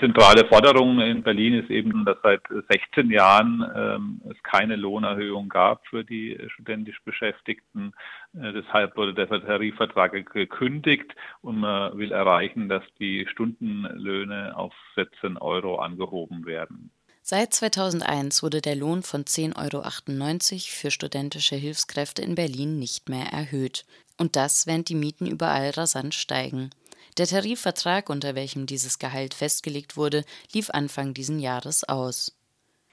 zentrale Forderung in Berlin ist eben, dass seit 16 Jahren ähm, es keine Lohnerhöhung gab für die studentisch Beschäftigten. Äh, deshalb wurde der Tarifvertrag gekündigt und man will erreichen, dass die Stundenlöhne auf 14 Euro angehoben werden. Seit 2001 wurde der Lohn von 10,98 Euro für studentische Hilfskräfte in Berlin nicht mehr erhöht. Und das, während die Mieten überall rasant steigen. Der Tarifvertrag, unter welchem dieses Gehalt festgelegt wurde, lief Anfang diesen Jahres aus.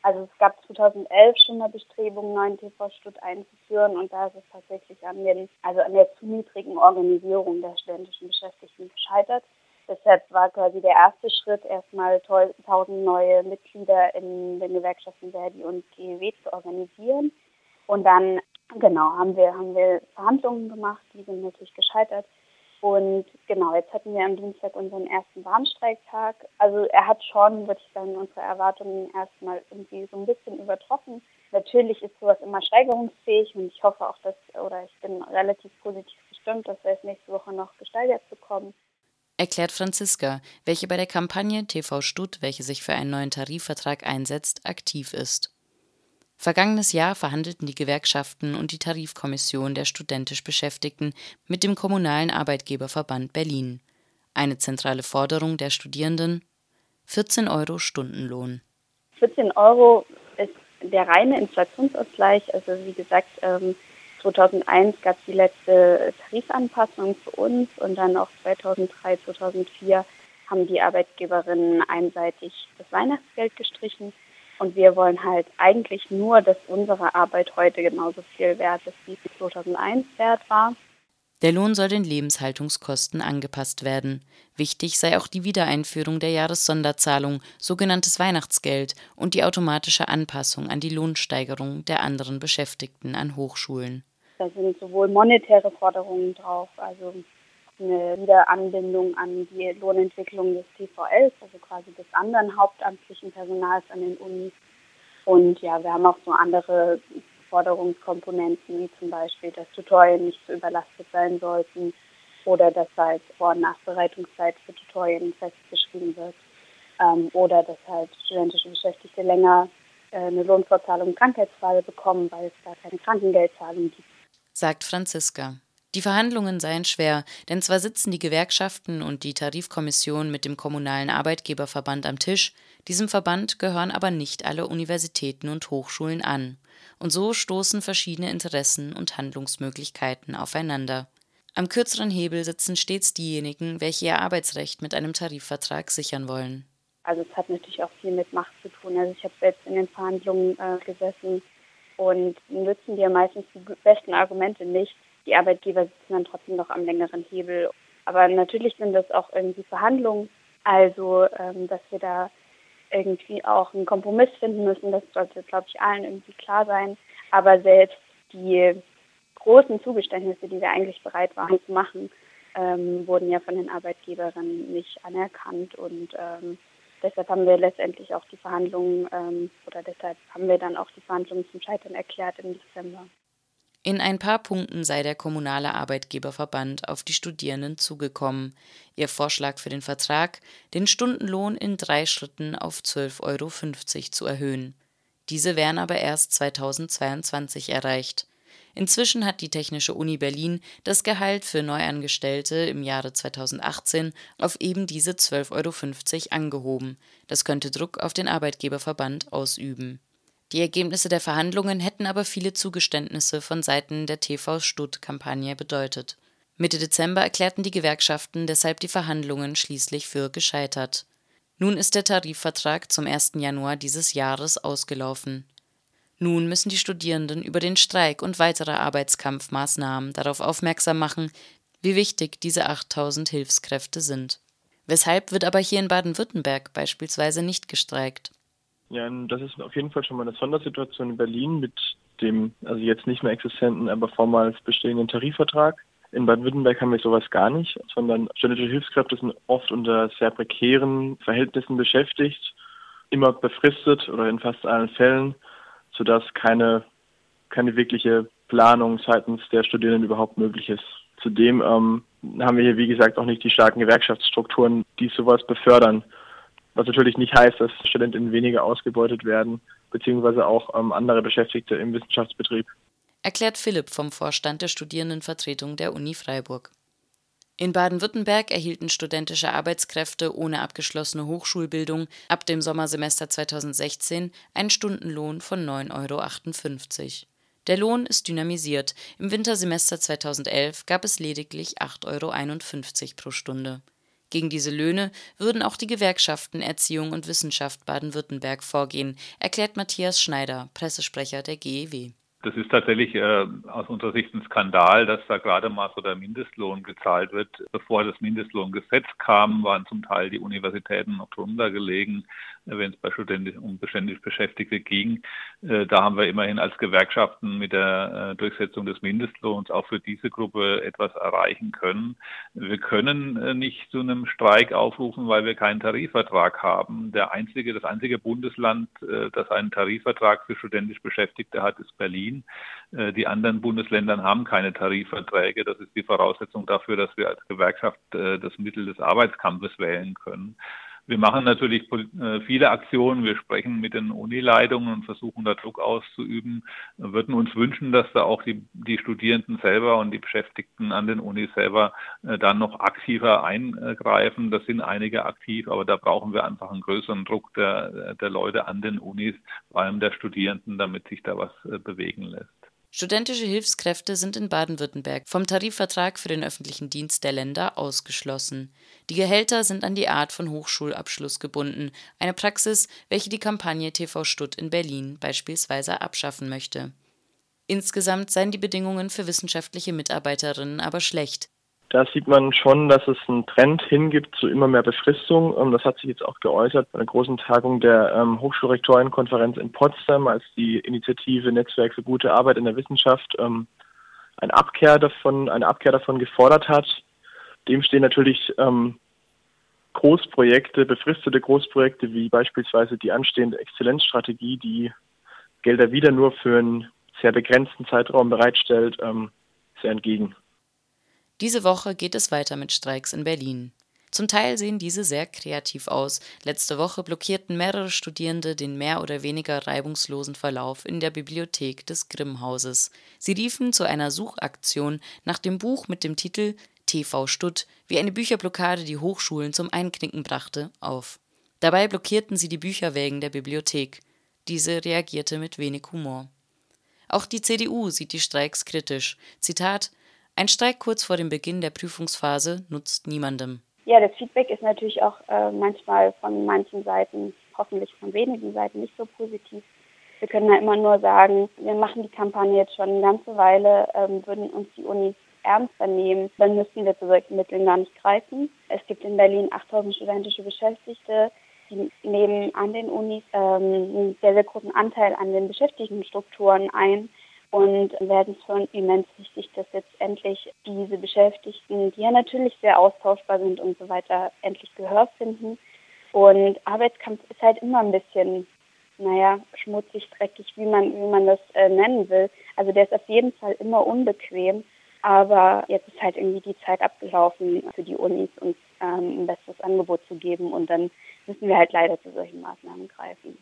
Also es gab 2011 schon eine Bestrebung, neuen TV-Stut einzuführen und da ist es tatsächlich an, den, also an der zu niedrigen Organisierung der studentischen Beschäftigten gescheitert. Deshalb war quasi der erste Schritt, erstmal 1000 neue Mitglieder in den Gewerkschaften Verdi und GEW zu organisieren. Und dann, genau, haben wir, haben wir Verhandlungen gemacht, die sind natürlich gescheitert. Und genau, jetzt hatten wir am Dienstag unseren ersten Warnstreiktag. Also er hat schon, würde ich sagen, unsere Erwartungen erstmal irgendwie so ein bisschen übertroffen. Natürlich ist sowas immer steigerungsfähig und ich hoffe auch, dass, oder ich bin relativ positiv gestimmt, dass wir es nächste Woche noch gesteigert bekommen. Erklärt Franziska, welche bei der Kampagne TV Stutt, welche sich für einen neuen Tarifvertrag einsetzt, aktiv ist. Vergangenes Jahr verhandelten die Gewerkschaften und die Tarifkommission der studentisch Beschäftigten mit dem Kommunalen Arbeitgeberverband Berlin. Eine zentrale Forderung der Studierenden 14 Euro Stundenlohn. 14 Euro ist der reine Inflationsausgleich. Also wie gesagt, 2001 gab es die letzte Tarifanpassung für uns und dann auch 2003, 2004 haben die Arbeitkgeberinnen einseitig das Weihnachtsgeld gestrichen. Und wir wollen halt eigentlich nur, dass unsere Arbeit heute genauso viel wert ist, wie sie 2001 wert war. Der Lohn soll den Lebenshaltungskosten angepasst werden. Wichtig sei auch die Wiedereinführung der Jahressonderzahlung, sogenanntes Weihnachtsgeld und die automatische Anpassung an die Lohnsteigerung der anderen Beschäftigten an Hochschulen. Da sind sowohl monetäre Forderungen drauf, also eine Wiederanbindung an die Lohnentwicklung des TVLs, also quasi des anderen hauptamtlichen Personals an den Unis. Und ja, wir haben auch so andere Forderungskomponenten, wie zum Beispiel, dass Tutorien nicht zu überlastet sein sollten oder dass halt Vor- und Nachbereitungszeit für Tutorien festgeschrieben wird ähm, oder dass halt studentische Beschäftigte länger äh, eine Lohnfortzahlung im Krankheitsfall bekommen, weil es da keine Krankengeldzahlung gibt. Sagt Franziska. Die Verhandlungen seien schwer, denn zwar sitzen die Gewerkschaften und die Tarifkommission mit dem Kommunalen Arbeitgeberverband am Tisch, diesem Verband gehören aber nicht alle Universitäten und Hochschulen an. Und so stoßen verschiedene Interessen und Handlungsmöglichkeiten aufeinander. Am kürzeren Hebel sitzen stets diejenigen, welche ihr Arbeitsrecht mit einem Tarifvertrag sichern wollen. Also es hat natürlich auch viel mit Macht zu tun. Also ich habe selbst in den Verhandlungen äh, gesessen und nutzen wir meistens die besten Argumente nicht die Arbeitgeber sitzen dann trotzdem noch am längeren Hebel. Aber natürlich sind das auch irgendwie Verhandlungen, also ähm, dass wir da irgendwie auch einen Kompromiss finden müssen, das sollte, glaube ich, allen irgendwie klar sein. Aber selbst die großen Zugeständnisse, die wir eigentlich bereit waren zu machen, ähm, wurden ja von den Arbeitgeberinnen nicht anerkannt und ähm, deshalb haben wir letztendlich auch die Verhandlungen ähm, oder deshalb haben wir dann auch die Verhandlungen zum Scheitern erklärt im Dezember. In ein paar Punkten sei der Kommunale Arbeitgeberverband auf die Studierenden zugekommen. Ihr Vorschlag für den Vertrag, den Stundenlohn in drei Schritten auf 12,50 Euro zu erhöhen. Diese wären aber erst 2022 erreicht. Inzwischen hat die Technische Uni Berlin das Gehalt für Neuangestellte im Jahre 2018 auf eben diese 12,50 Euro angehoben. Das könnte Druck auf den Arbeitgeberverband ausüben. Die Ergebnisse der Verhandlungen hätten aber viele Zugeständnisse von Seiten der TV-Stutt-Kampagne bedeutet. Mitte Dezember erklärten die Gewerkschaften deshalb die Verhandlungen schließlich für gescheitert. Nun ist der Tarifvertrag zum 1. Januar dieses Jahres ausgelaufen. Nun müssen die Studierenden über den Streik und weitere Arbeitskampfmaßnahmen darauf aufmerksam machen, wie wichtig diese 8000 Hilfskräfte sind. Weshalb wird aber hier in Baden-Württemberg beispielsweise nicht gestreikt? Ja, das ist auf jeden Fall schon mal eine Sondersituation in Berlin mit dem, also jetzt nicht mehr existenten, aber vormals bestehenden Tarifvertrag. In Baden-Württemberg haben wir sowas gar nicht, sondern studentische Hilfskräfte sind oft unter sehr prekären Verhältnissen beschäftigt, immer befristet oder in fast allen Fällen, sodass keine, keine wirkliche Planung seitens der Studierenden überhaupt möglich ist. Zudem ähm, haben wir hier, wie gesagt, auch nicht die starken Gewerkschaftsstrukturen, die sowas befördern. Was natürlich nicht heißt, dass Studentinnen weniger ausgebeutet werden, beziehungsweise auch ähm, andere Beschäftigte im Wissenschaftsbetrieb. Erklärt Philipp vom Vorstand der Studierendenvertretung der Uni Freiburg. In Baden-Württemberg erhielten studentische Arbeitskräfte ohne abgeschlossene Hochschulbildung ab dem Sommersemester 2016 einen Stundenlohn von 9,58 Euro. Der Lohn ist dynamisiert. Im Wintersemester 2011 gab es lediglich 8,51 Euro pro Stunde. Gegen diese Löhne würden auch die Gewerkschaften Erziehung und Wissenschaft Baden-Württemberg vorgehen, erklärt Matthias Schneider, Pressesprecher der GEW. Das ist tatsächlich äh, aus unserer Sicht ein Skandal, dass da gerade mal so der Mindestlohn gezahlt wird. Bevor das Mindestlohngesetz kam, waren zum Teil die Universitäten noch drunter gelegen, wenn es bei Studenten um beständig Beschäftigte ging. Äh, da haben wir immerhin als Gewerkschaften mit der äh, Durchsetzung des Mindestlohns auch für diese Gruppe etwas erreichen können. Wir können äh, nicht zu einem Streik aufrufen, weil wir keinen Tarifvertrag haben. Der einzige, das einzige Bundesland, äh, das einen Tarifvertrag für studentisch Beschäftigte hat, ist Berlin. Äh, die anderen Bundesländer haben keine Tarifverträge. Das ist die Voraussetzung dafür, dass wir als Gewerkschaft äh, das Mittel des Arbeitskampfes wählen können. Wir machen natürlich äh, viele Aktionen. Wir sprechen mit den Unileitungen und versuchen da Druck auszuüben. Wir würden uns wünschen, dass da auch die, die Studierenden selber und die Beschäftigten an den Unis selber dann noch aktiver eingreifen. Das sind einige aktiv, aber da brauchen wir einfach einen größeren Druck der, der Leute an den Unis, vor allem der Studierenden, damit sich da was bewegen lässt. Studentische Hilfskräfte sind in Baden-Württemberg vom Tarifvertrag für den öffentlichen Dienst der Länder ausgeschlossen. Die Gehälter sind an die Art von Hochschulabschluss gebunden, eine Praxis, welche die Kampagne TV Stutt in Berlin beispielsweise abschaffen möchte. Insgesamt seien die Bedingungen für wissenschaftliche Mitarbeiterinnen aber schlecht, da sieht man schon, dass es einen Trend hingibt zu immer mehr Befristung. Ähm, das hat sich jetzt auch geäußert bei einer großen Tagung der ähm, Hochschulrektorenkonferenz in Potsdam, als die Initiative Netzwerk für gute Arbeit in der Wissenschaft ähm, eine Abkehr davon, eine Abkehr davon gefordert hat. Dem stehen natürlich Großprojekte, befristete Großprojekte wie beispielsweise die anstehende Exzellenzstrategie, die Gelder wieder nur für einen sehr begrenzten Zeitraum bereitstellt, sehr entgegen. Diese Woche geht es weiter mit Streiks in Berlin. Zum Teil sehen diese sehr kreativ aus. Letzte Woche blockierten mehrere Studierende den mehr oder weniger reibungslosen Verlauf in der Bibliothek des Grimm-Hauses. Sie riefen zu einer Suchaktion nach dem Buch mit dem Titel TV Stutt, wie eine Bücherblockade die Hochschulen zum Einknicken brachte, auf. Dabei blockierten sie die Bücherwägen der Bibliothek. Diese reagierte mit wenig Humor. Auch die CDU sieht die Streiks kritisch. Zitat ein Streik kurz vor dem Beginn der Prüfungsphase nutzt niemandem. Ja, das Feedback ist natürlich auch äh, manchmal von manchen Seiten, hoffentlich von wenigen Seiten, nicht so positiv. Wir können da immer nur sagen, wir machen die Kampagne jetzt schon eine ganze Weile, ähm, würden uns die Unis ernster nehmen, dann müssten wir zu solchen Mitteln gar nicht greifen. Es gibt in Berlin 8000 studentische Beschäftigte, die nehmen an den Unis ähm, einen sehr, sehr großen Anteil an den Beschäftigtenstrukturen ein und werden es uns immens wichtig, dass jetzt endlich diese Beschäftigten, die ja natürlich sehr austauschbar sind und so weiter, endlich Gehör finden. Und Arbeitskampf ist halt immer ein bisschen, naja, schmutzig, dreckig, wie man, wie man das äh, nennen will. Also der ist auf jeden Fall immer unbequem. Aber jetzt ist halt irgendwie die Zeit abgelaufen für die Unis, uns ähm, ein besseres Angebot zu geben. Und dann müssen wir halt leider zu solchen Maßnahmen greifen.